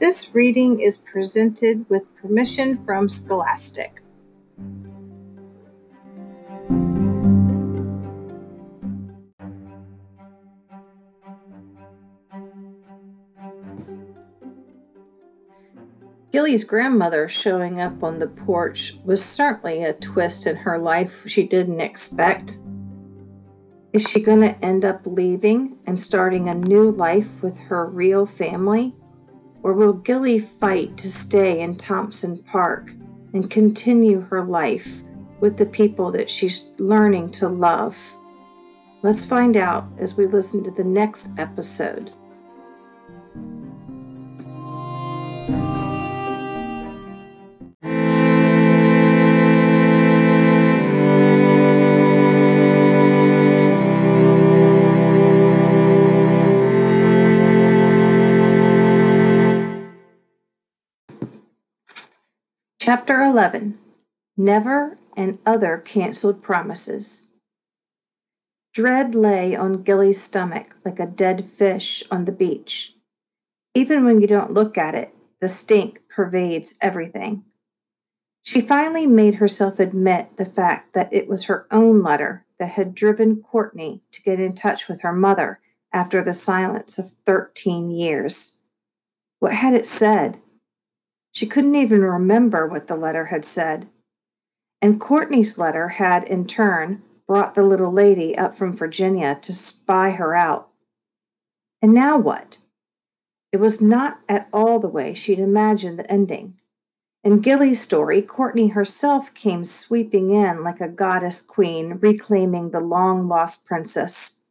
This reading is presented with permission from Scholastic. Gilly's grandmother showing up on the porch was certainly a twist in her life she didn't expect. Is she going to end up leaving and starting a new life with her real family? Or will Gilly fight to stay in Thompson Park and continue her life with the people that she's learning to love? Let's find out as we listen to the next episode. 11 Never and Other Cancelled Promises. Dread lay on Gilly's stomach like a dead fish on the beach. Even when you don't look at it, the stink pervades everything. She finally made herself admit the fact that it was her own letter that had driven Courtney to get in touch with her mother after the silence of 13 years. What had it said? She couldn't even remember what the letter had said. And Courtney's letter had, in turn, brought the little lady up from Virginia to spy her out. And now what? It was not at all the way she'd imagined the ending. In Gilly's story, Courtney herself came sweeping in like a goddess queen, reclaiming the long lost princess.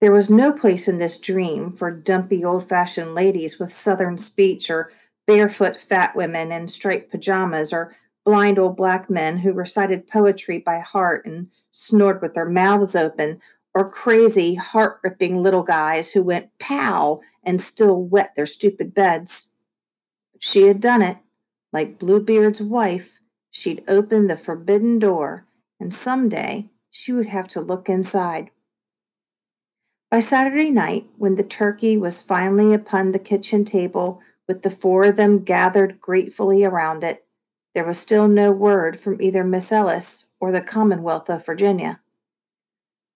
There was no place in this dream for dumpy old fashioned ladies with southern speech or barefoot fat women in striped pajamas or blind old black men who recited poetry by heart and snored with their mouths open, or crazy, heart ripping little guys who went pow and still wet their stupid beds. She had done it. Like Bluebeard's wife, she'd opened the forbidden door, and some day she would have to look inside. By Saturday night, when the turkey was finally upon the kitchen table with the four of them gathered gratefully around it, there was still no word from either Miss Ellis or the Commonwealth of Virginia.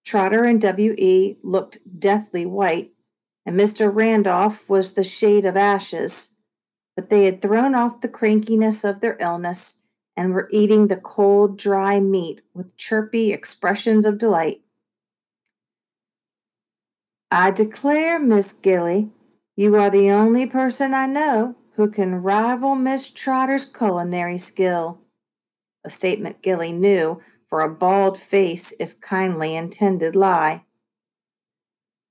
Trotter and W.E. looked deathly white, and Mr. Randolph was the shade of ashes, but they had thrown off the crankiness of their illness and were eating the cold, dry meat with chirpy expressions of delight. I declare, Miss Gilly, you are the only person I know who can rival Miss Trotter's culinary skill. A statement Gilly knew for a bald face if kindly intended lie.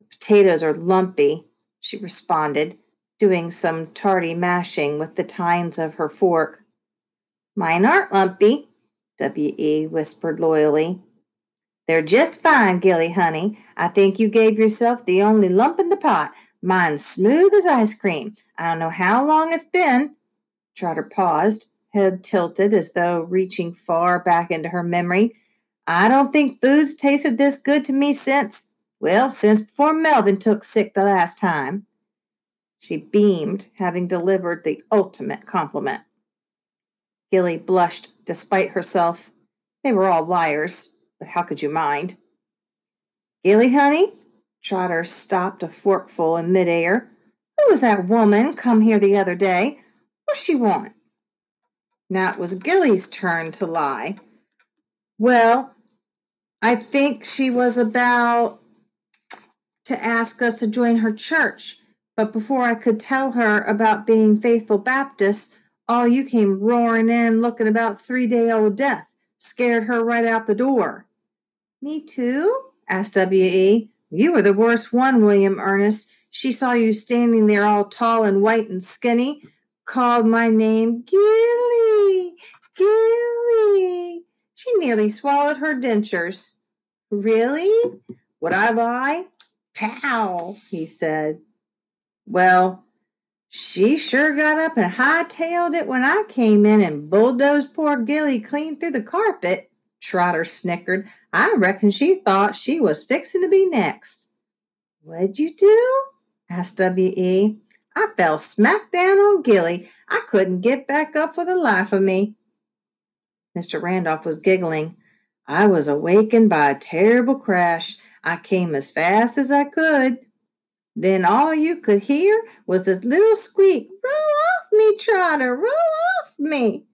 The potatoes are lumpy, she responded, doing some tardy mashing with the tines of her fork. Mine aren't lumpy, W.E. whispered loyally. They're just fine, Gilly, honey. I think you gave yourself the only lump in the pot Mine's smooth as ice cream. I don't know how long it's been. Trotter paused, head tilted as though reaching far back into her memory. I don't think food's tasted this good to me since, well, since before Melvin took sick the last time. She beamed, having delivered the ultimate compliment. Gilly blushed despite herself. They were all liars, but how could you mind? Gilly, honey, Trotter stopped a forkful in midair. Who was that woman come here the other day? What's she want? Now it was Gilly's turn to lie. Well, I think she was about to ask us to join her church, but before I could tell her about being faithful Baptists, all you came roaring in looking about three day old death. Scared her right out the door. Me too? asked W.E. You were the worst one, William Ernest. She saw you standing there all tall and white and skinny, called my name, Gilly, Gilly. She nearly swallowed her dentures. Really? Would I lie? Pow, he said. Well, she sure got up and hightailed it when I came in and bulldozed poor Gilly clean through the carpet. Trotter snickered. I reckon she thought she was fixing to be next. What'd you do? asked W.E. I fell smack down on Gilly. I couldn't get back up for the life of me. Mr. Randolph was giggling. I was awakened by a terrible crash. I came as fast as I could. Then all you could hear was this little squeak Roll off me, Trotter, roll off me.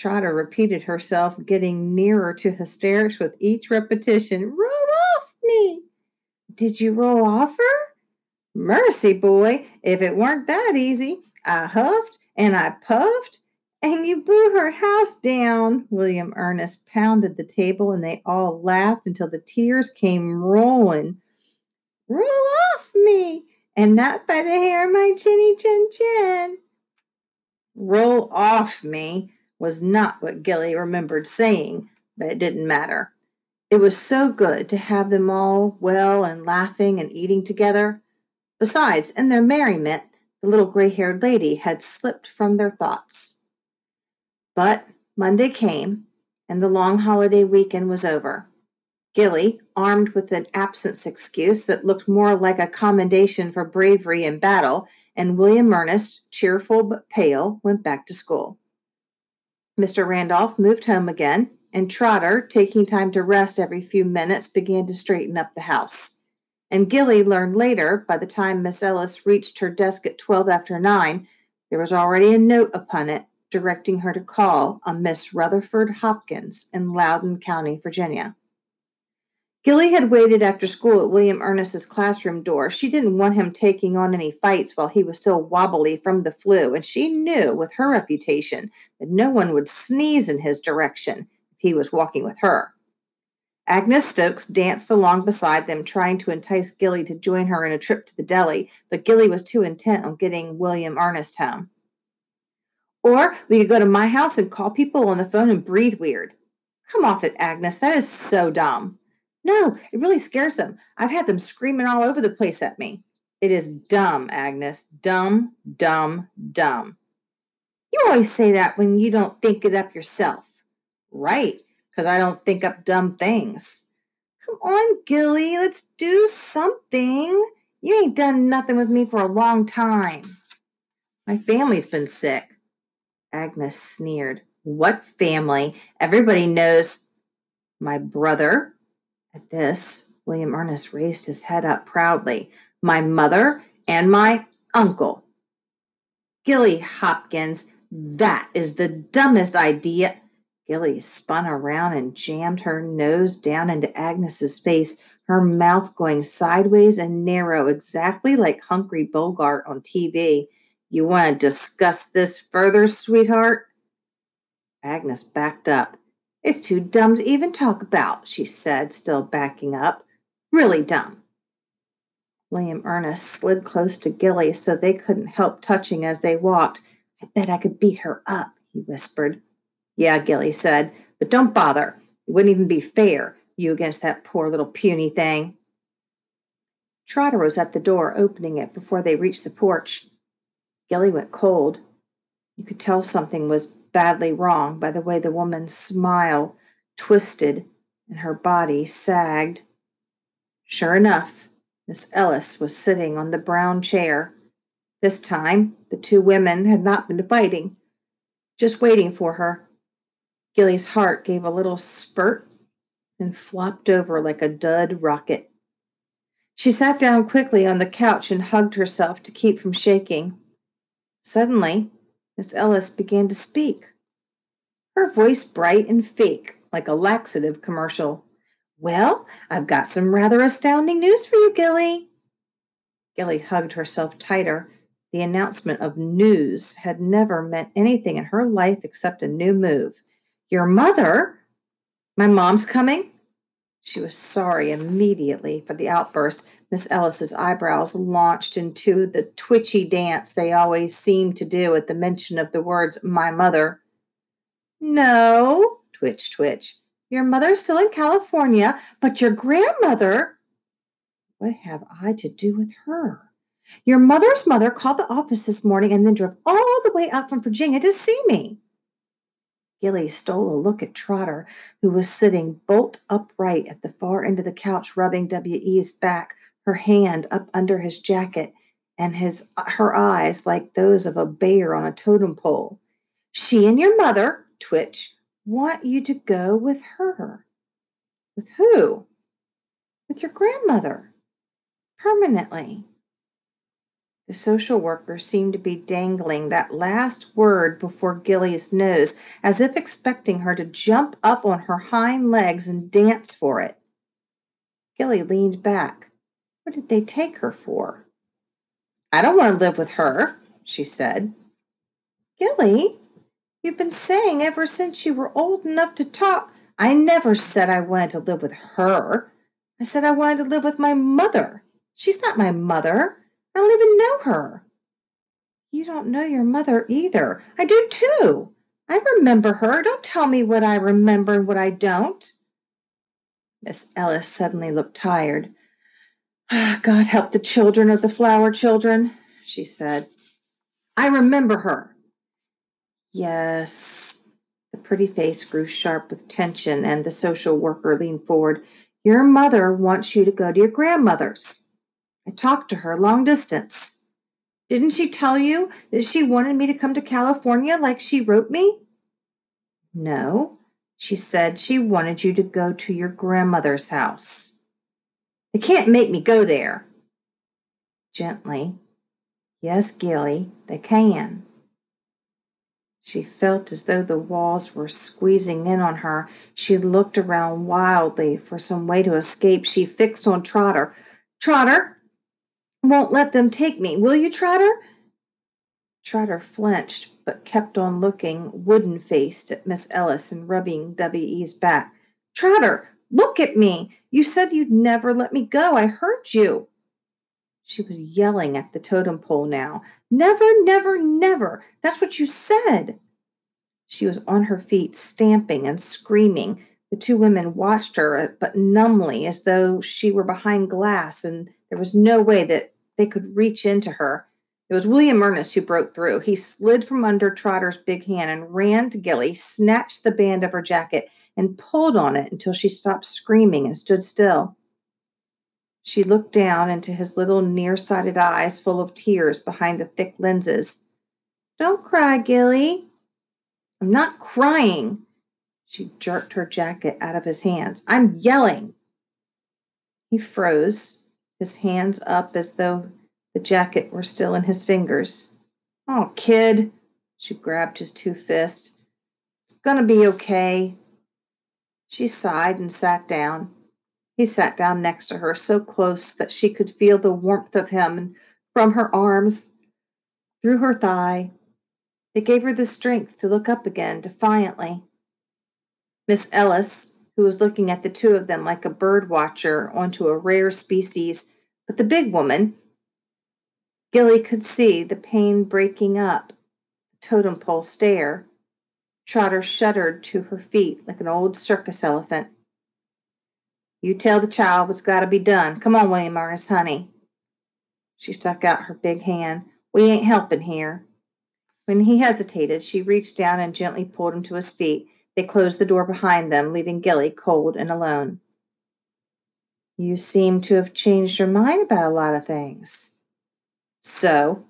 Trotter repeated herself, getting nearer to hysterics with each repetition. Roll off me. Did you roll off her? Mercy, boy, if it weren't that easy. I huffed and I puffed, and you blew her house down. William Ernest pounded the table, and they all laughed until the tears came rolling. Roll off me, and not by the hair of my chinny chin chin. Roll off me was not what Gilly remembered saying, but it didn't matter. It was so good to have them all well and laughing and eating together. Besides, in their merriment, the little gray haired lady had slipped from their thoughts. But Monday came, and the long holiday weekend was over. Gilly, armed with an absence excuse that looked more like a commendation for bravery in battle, and William Ernest, cheerful but pale, went back to school. Mr. Randolph moved home again, and Trotter, taking time to rest every few minutes, began to straighten up the house. And Gilly learned later, by the time Miss Ellis reached her desk at 12 after 9, there was already a note upon it directing her to call on Miss Rutherford Hopkins in Loudoun County, Virginia. Gilly had waited after school at William Ernest's classroom door. She didn't want him taking on any fights while he was still wobbly from the flu, and she knew, with her reputation, that no one would sneeze in his direction if he was walking with her. Agnes Stokes danced along beside them, trying to entice Gilly to join her in a trip to the deli, but Gilly was too intent on getting William Ernest home. Or we could go to my house and call people on the phone and breathe weird. Come off it, Agnes. That is so dumb. No, it really scares them. I've had them screaming all over the place at me. It is dumb, Agnes. Dumb, dumb, dumb. You always say that when you don't think it up yourself. Right, because I don't think up dumb things. Come on, Gilly, let's do something. You ain't done nothing with me for a long time. My family's been sick. Agnes sneered. What family? Everybody knows my brother, at this, William Ernest raised his head up proudly. My mother and my uncle. Gilly Hopkins, that is the dumbest idea. Gilly spun around and jammed her nose down into Agnes's face, her mouth going sideways and narrow, exactly like Humphrey Bogart on TV. You want to discuss this further, sweetheart? Agnes backed up. It's too dumb to even talk about, she said, still backing up. Really dumb. William Ernest slid close to Gilly so they couldn't help touching as they walked. I bet I could beat her up, he whispered. Yeah, Gilly said, but don't bother. It wouldn't even be fair, you against that poor little puny thing. Trotter was at the door, opening it before they reached the porch. Gilly went cold. You could tell something was badly wrong by the way the woman's smile twisted and her body sagged. Sure enough, Miss Ellis was sitting on the brown chair. This time, the two women had not been fighting, just waiting for her. Gilly's heart gave a little spurt and flopped over like a dud rocket. She sat down quickly on the couch and hugged herself to keep from shaking. Suddenly, Miss Ellis began to speak. Her voice bright and fake, like a laxative commercial. Well, I've got some rather astounding news for you, Gilly. Gilly hugged herself tighter. The announcement of news had never meant anything in her life except a new move. Your mother? My mom's coming? She was sorry immediately for the outburst. Miss Ellis's eyebrows launched into the twitchy dance they always seemed to do at the mention of the words my mother. No, twitch, twitch. Your mother's still in California, but your grandmother. What have I to do with her? Your mother's mother called the office this morning and then drove all the way up from Virginia to see me. Gilly stole a look at Trotter, who was sitting bolt upright at the far end of the couch, rubbing W.E.'s back, her hand up under his jacket, and his her eyes like those of a bear on a totem pole. She and your mother, Twitch, want you to go with her. With who? With your grandmother. Permanently. The social worker seemed to be dangling that last word before Gilly's nose, as if expecting her to jump up on her hind legs and dance for it. Gilly leaned back. What did they take her for? I don't want to live with her, she said. Gilly, you've been saying ever since you were old enough to talk. I never said I wanted to live with her. I said I wanted to live with my mother. She's not my mother. I don't even know her. You don't know your mother either. I do too. I remember her. Don't tell me what I remember and what I don't. Miss Ellis suddenly looked tired. Ah, God help the children of the flower children, she said. I remember her. Yes. The pretty face grew sharp with tension, and the social worker leaned forward. Your mother wants you to go to your grandmother's. I talked to her long distance. Didn't she tell you that she wanted me to come to California like she wrote me? No. She said she wanted you to go to your grandmother's house. They can't make me go there. Gently. Yes, Gilly, they can. She felt as though the walls were squeezing in on her. She looked around wildly for some way to escape. She fixed on Trotter. Trotter, won't let them take me, will you, Trotter? Trotter flinched, but kept on looking wooden faced at Miss Ellis and rubbing W.E.'s back. Trotter, look at me. You said you'd never let me go. I heard you. She was yelling at the totem pole now. Never, never, never. That's what you said. She was on her feet, stamping and screaming. The two women watched her, but numbly, as though she were behind glass and there was no way that they could reach into her. It was William Ernest who broke through. He slid from under Trotter's big hand and ran to Gilly, snatched the band of her jacket, and pulled on it until she stopped screaming and stood still. She looked down into his little nearsighted eyes full of tears behind the thick lenses. Don't cry, Gilly. I'm not crying. She jerked her jacket out of his hands. I'm yelling. He froze, his hands up as though the jacket were still in his fingers. Oh, kid. She grabbed his two fists. It's gonna be okay. She sighed and sat down. He sat down next to her, so close that she could feel the warmth of him from her arms, through her thigh. It gave her the strength to look up again defiantly. Miss Ellis, who was looking at the two of them like a bird watcher onto a rare species, but the big woman, Gilly could see the pain breaking up the totem pole stare. Trotter shuddered to her feet like an old circus elephant. You tell the child what's got to be done. Come on, William Ernest, honey. She stuck out her big hand. We ain't helping here. When he hesitated, she reached down and gently pulled him to his feet. They closed the door behind them, leaving Gilly cold and alone. You seem to have changed your mind about a lot of things. So?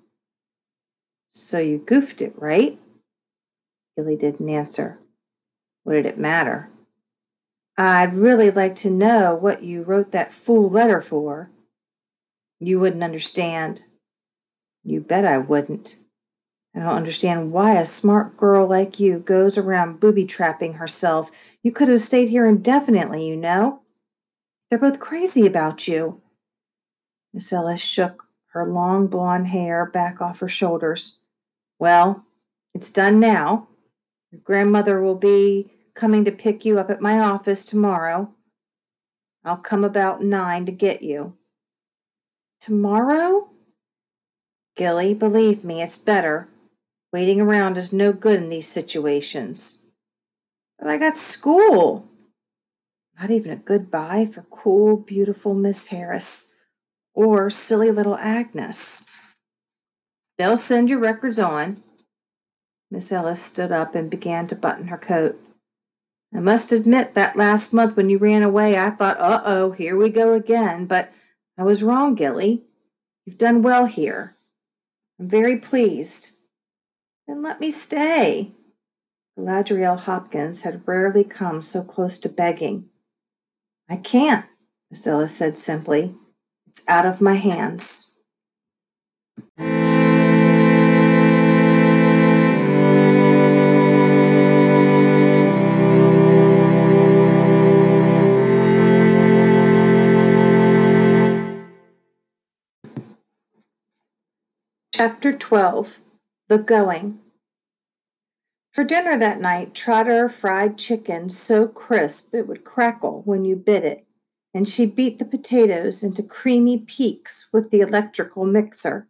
So you goofed it, right? Gilly didn't answer. What did it matter? I'd really like to know what you wrote that fool letter for. You wouldn't understand. You bet I wouldn't. I don't understand why a smart girl like you goes around booby trapping herself. You could have stayed here indefinitely, you know. They're both crazy about you. Miss Ellis shook her long blonde hair back off her shoulders. Well, it's done now. Your grandmother will be coming to pick you up at my office tomorrow. I'll come about nine to get you. Tomorrow? Gilly, believe me, it's better. Waiting around is no good in these situations. But I got school. Not even a goodbye for cool, beautiful Miss Harris or silly little Agnes. They'll send your records on. Miss Ellis stood up and began to button her coat. I must admit that last month when you ran away, I thought, uh oh, here we go again. But I was wrong, Gilly. You've done well here. I'm very pleased. Then let me stay. Galadriel Hopkins had rarely come so close to begging. I can't, Priscilla said simply. It's out of my hands. Chapter 12 The Going For dinner that night, Trotter fried chicken so crisp it would crackle when you bit it, and she beat the potatoes into creamy peaks with the electrical mixer.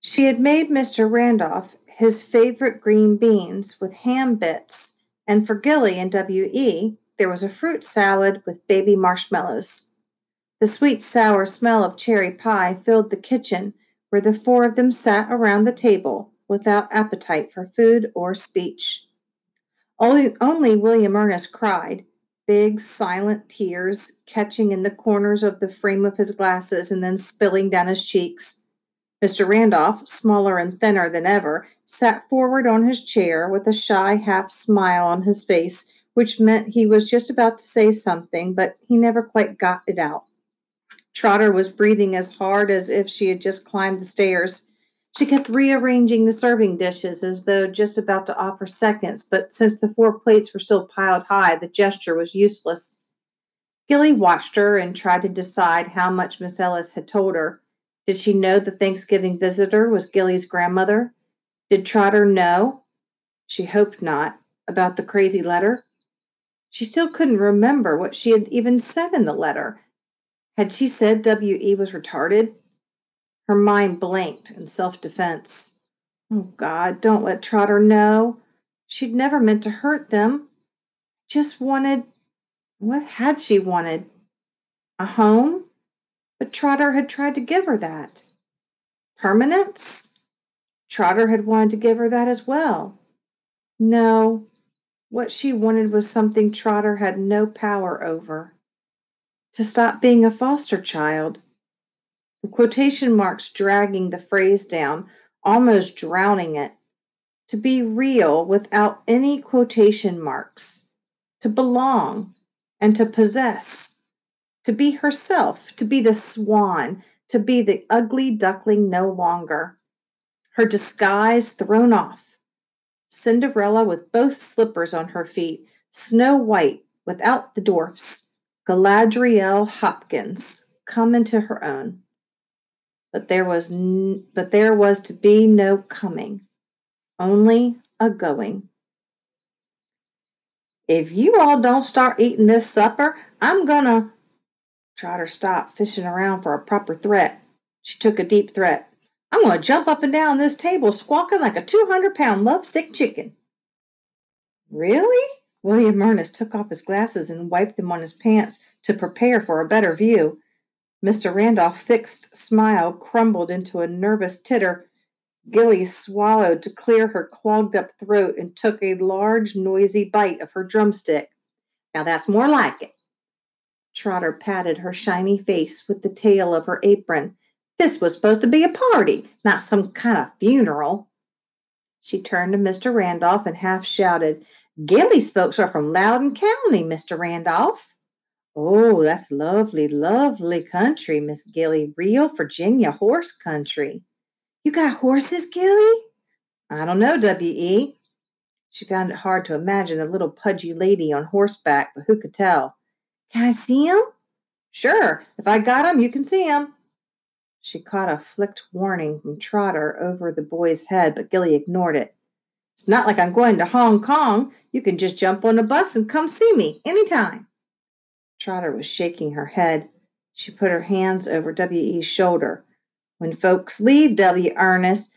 She had made Mr. Randolph his favorite green beans with ham bits, and for Gilly and W.E., there was a fruit salad with baby marshmallows. The sweet sour smell of cherry pie filled the kitchen where the four of them sat around the table without appetite for food or speech. Only, only William Ernest cried, big, silent tears catching in the corners of the frame of his glasses and then spilling down his cheeks. Mr. Randolph, smaller and thinner than ever, sat forward on his chair with a shy half smile on his face, which meant he was just about to say something, but he never quite got it out. Trotter was breathing as hard as if she had just climbed the stairs. She kept rearranging the serving dishes as though just about to offer seconds, but since the four plates were still piled high, the gesture was useless. Gilly watched her and tried to decide how much Miss Ellis had told her. Did she know the Thanksgiving visitor was Gilly's grandmother? Did Trotter know? She hoped not. About the crazy letter? She still couldn't remember what she had even said in the letter. Had she said W.E. was retarded? Her mind blanked in self defense. Oh, God, don't let Trotter know. She'd never meant to hurt them. Just wanted. What had she wanted? A home? But Trotter had tried to give her that. Permanence? Trotter had wanted to give her that as well. No, what she wanted was something Trotter had no power over to stop being a foster child. The quotation marks dragging the phrase down, almost drowning it. To be real without any quotation marks. To belong and to possess. To be herself, to be the swan, to be the ugly duckling no longer. Her disguise thrown off. Cinderella with both slippers on her feet, Snow White without the dwarfs Galadriel Hopkins come into her own. But there was n- but there was to be no coming, only a going. If you all don't start eating this supper, I'm gonna. Trotter stopped fishing around for a proper threat. She took a deep threat. I'm gonna jump up and down this table squawking like a 200 pound lovesick chicken. Really? William Ernest took off his glasses and wiped them on his pants to prepare for a better view. Mr. Randolph's fixed smile crumbled into a nervous titter. Gilly swallowed to clear her clogged up throat and took a large, noisy bite of her drumstick. Now that's more like it. Trotter patted her shiny face with the tail of her apron. This was supposed to be a party, not some kind of funeral. She turned to Mr. Randolph and half shouted, Gilly's folks are from Loudoun County, Mr. Randolph. Oh, that's lovely, lovely country, Miss Gilly. Real Virginia horse country. You got horses, Gilly? I don't know, W.E. She found it hard to imagine a little pudgy lady on horseback, but who could tell? Can I see 'em? Sure. If I got 'em, you can see 'em. She caught a flicked warning from Trotter over the boy's head, but Gilly ignored it. It's not like I'm going to Hong Kong. You can just jump on a bus and come see me anytime. Trotter was shaking her head. She put her hands over W.E.'s shoulder. When folks leave W. Ernest,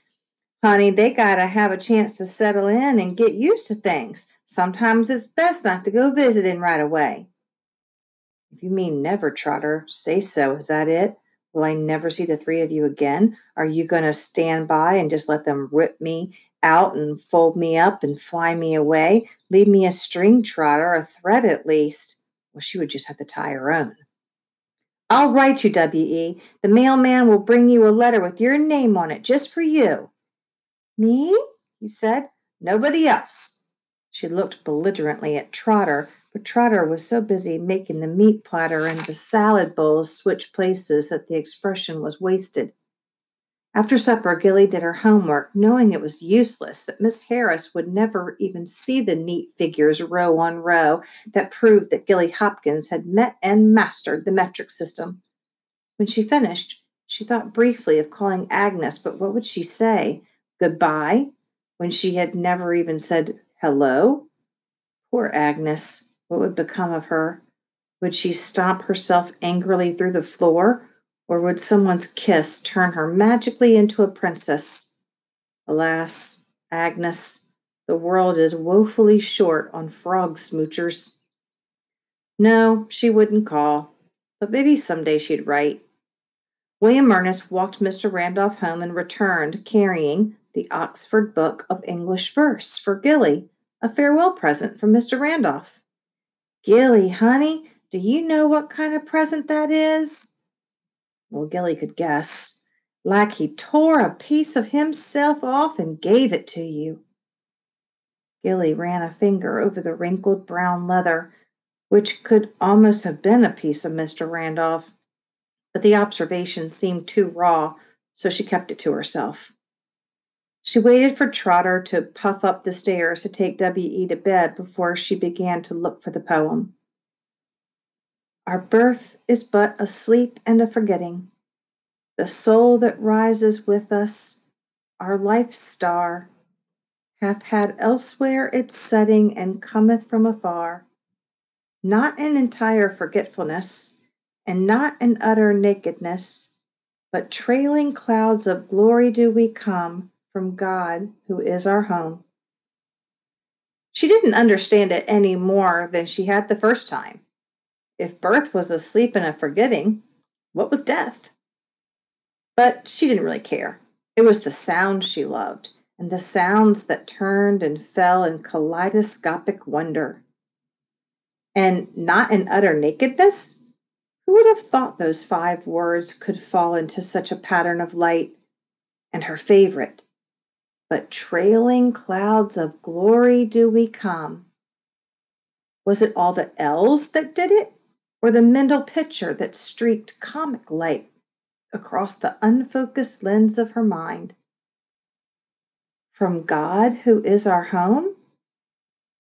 honey, they gotta have a chance to settle in and get used to things. Sometimes it's best not to go visiting right away. If you mean never, Trotter, say so. Is that it? Will I never see the three of you again? Are you going to stand by and just let them rip me out and fold me up and fly me away? Leave me a string trotter, a thread at least. Well, she would just have to tie her own. I'll write you, W.E. The mailman will bring you a letter with your name on it just for you. Me? he said. Nobody else. She looked belligerently at Trotter, but Trotter was so busy making the meat platter and the salad bowls switch places that the expression was wasted. After supper, Gilly did her homework, knowing it was useless, that Miss Harris would never even see the neat figures row on row that proved that Gilly Hopkins had met and mastered the metric system. When she finished, she thought briefly of calling Agnes, but what would she say? Goodbye? When she had never even said hello? Poor Agnes. What would become of her? Would she stomp herself angrily through the floor? Or would someone's kiss turn her magically into a princess? Alas, Agnes, the world is woefully short on frog smoochers. No, she wouldn't call, but maybe someday she'd write. William Ernest walked Mr. Randolph home and returned carrying the Oxford Book of English Verse for Gilly, a farewell present from Mr. Randolph. Gilly, honey, do you know what kind of present that is? Well, Gilly could guess. Like he tore a piece of himself off and gave it to you. Gilly ran a finger over the wrinkled brown leather, which could almost have been a piece of Mr. Randolph, but the observation seemed too raw, so she kept it to herself. She waited for Trotter to puff up the stairs to take W.E. to bed before she began to look for the poem. Our birth is but a sleep and a forgetting. The soul that rises with us, our life star, hath had elsewhere its setting and cometh from afar. Not in entire forgetfulness, and not in utter nakedness, but trailing clouds of glory do we come from God, who is our home. She didn't understand it any more than she had the first time. If birth was a sleep and a forgetting, what was death? But she didn't really care. It was the sound she loved, and the sounds that turned and fell in kaleidoscopic wonder. And not in utter nakedness? Who would have thought those five words could fall into such a pattern of light? And her favorite, but trailing clouds of glory do we come. Was it all the L's that did it? Or the Mendel picture that streaked comic light across the unfocused lens of her mind. From God, who is our home?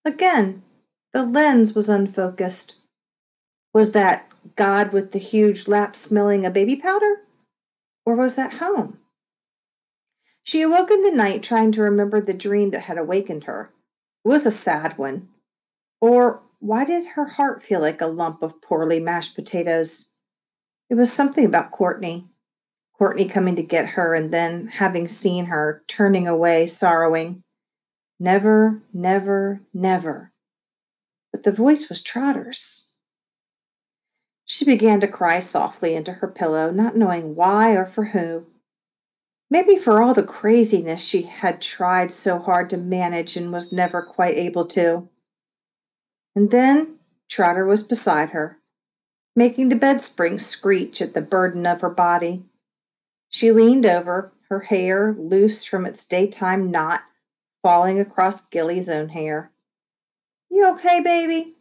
Again, the lens was unfocused. Was that God with the huge lap smelling a baby powder? Or was that home? She awoke in the night trying to remember the dream that had awakened her. It was a sad one. Or why did her heart feel like a lump of poorly mashed potatoes? It was something about Courtney. Courtney coming to get her and then having seen her turning away, sorrowing. Never, never, never. But the voice was Trotter's. She began to cry softly into her pillow, not knowing why or for who. Maybe for all the craziness she had tried so hard to manage and was never quite able to. And then Trotter was beside her, making the bed springs screech at the burden of her body. She leaned over, her hair loose from its daytime knot, falling across Gilly's own hair. You okay, baby?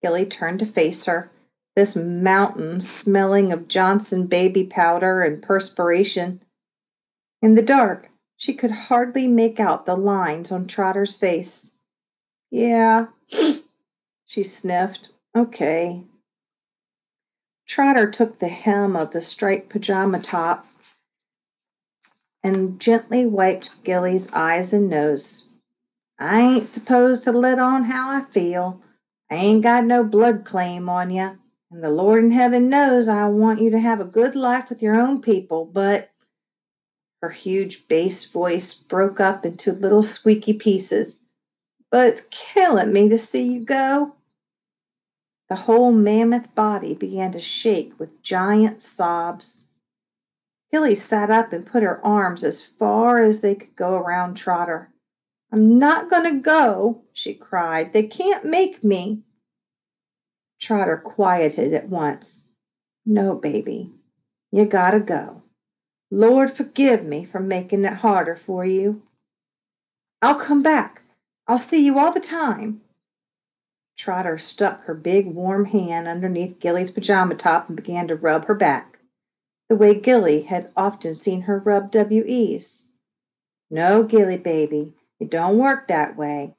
Gilly turned to face her, this mountain smelling of Johnson baby powder and perspiration. In the dark, she could hardly make out the lines on Trotter's face. Yeah, she sniffed. Okay. Trotter took the hem of the striped pajama top and gently wiped Gilly's eyes and nose. I ain't supposed to let on how I feel. I ain't got no blood claim on you, and the Lord in heaven knows I want you to have a good life with your own people, but her huge bass voice broke up into little squeaky pieces but it's killing me to see you go. The whole mammoth body began to shake with giant sobs. Gilly sat up and put her arms as far as they could go around Trotter. I'm not going to go, she cried. They can't make me. Trotter quieted at once. No, baby, you gotta go. Lord, forgive me for making it harder for you. I'll come back. I'll see you all the time. Trotter stuck her big warm hand underneath Gilly's pajama top and began to rub her back, the way Gilly had often seen her rub W.E.'s. No, Gilly baby, it don't work that way.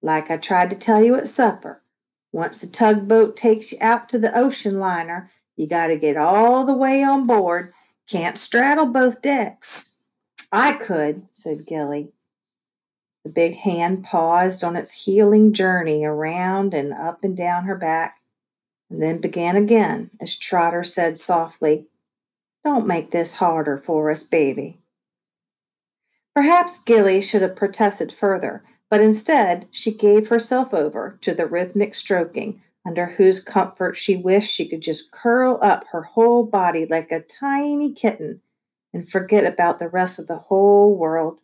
Like I tried to tell you at supper, once the tugboat takes you out to the ocean liner, you got to get all the way on board. Can't straddle both decks. I could, said Gilly. The big hand paused on its healing journey around and up and down her back, and then began again as Trotter said softly, Don't make this harder for us, baby. Perhaps Gilly should have protested further, but instead she gave herself over to the rhythmic stroking, under whose comfort she wished she could just curl up her whole body like a tiny kitten and forget about the rest of the whole world.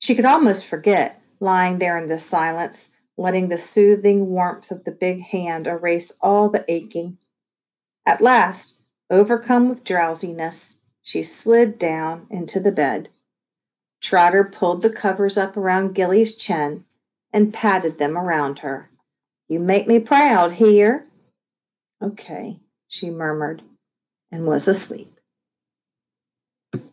She could almost forget, lying there in the silence, letting the soothing warmth of the big hand erase all the aching. At last, overcome with drowsiness, she slid down into the bed. Trotter pulled the covers up around Gilly's chin and patted them around her. You make me proud here. Okay, she murmured and was asleep.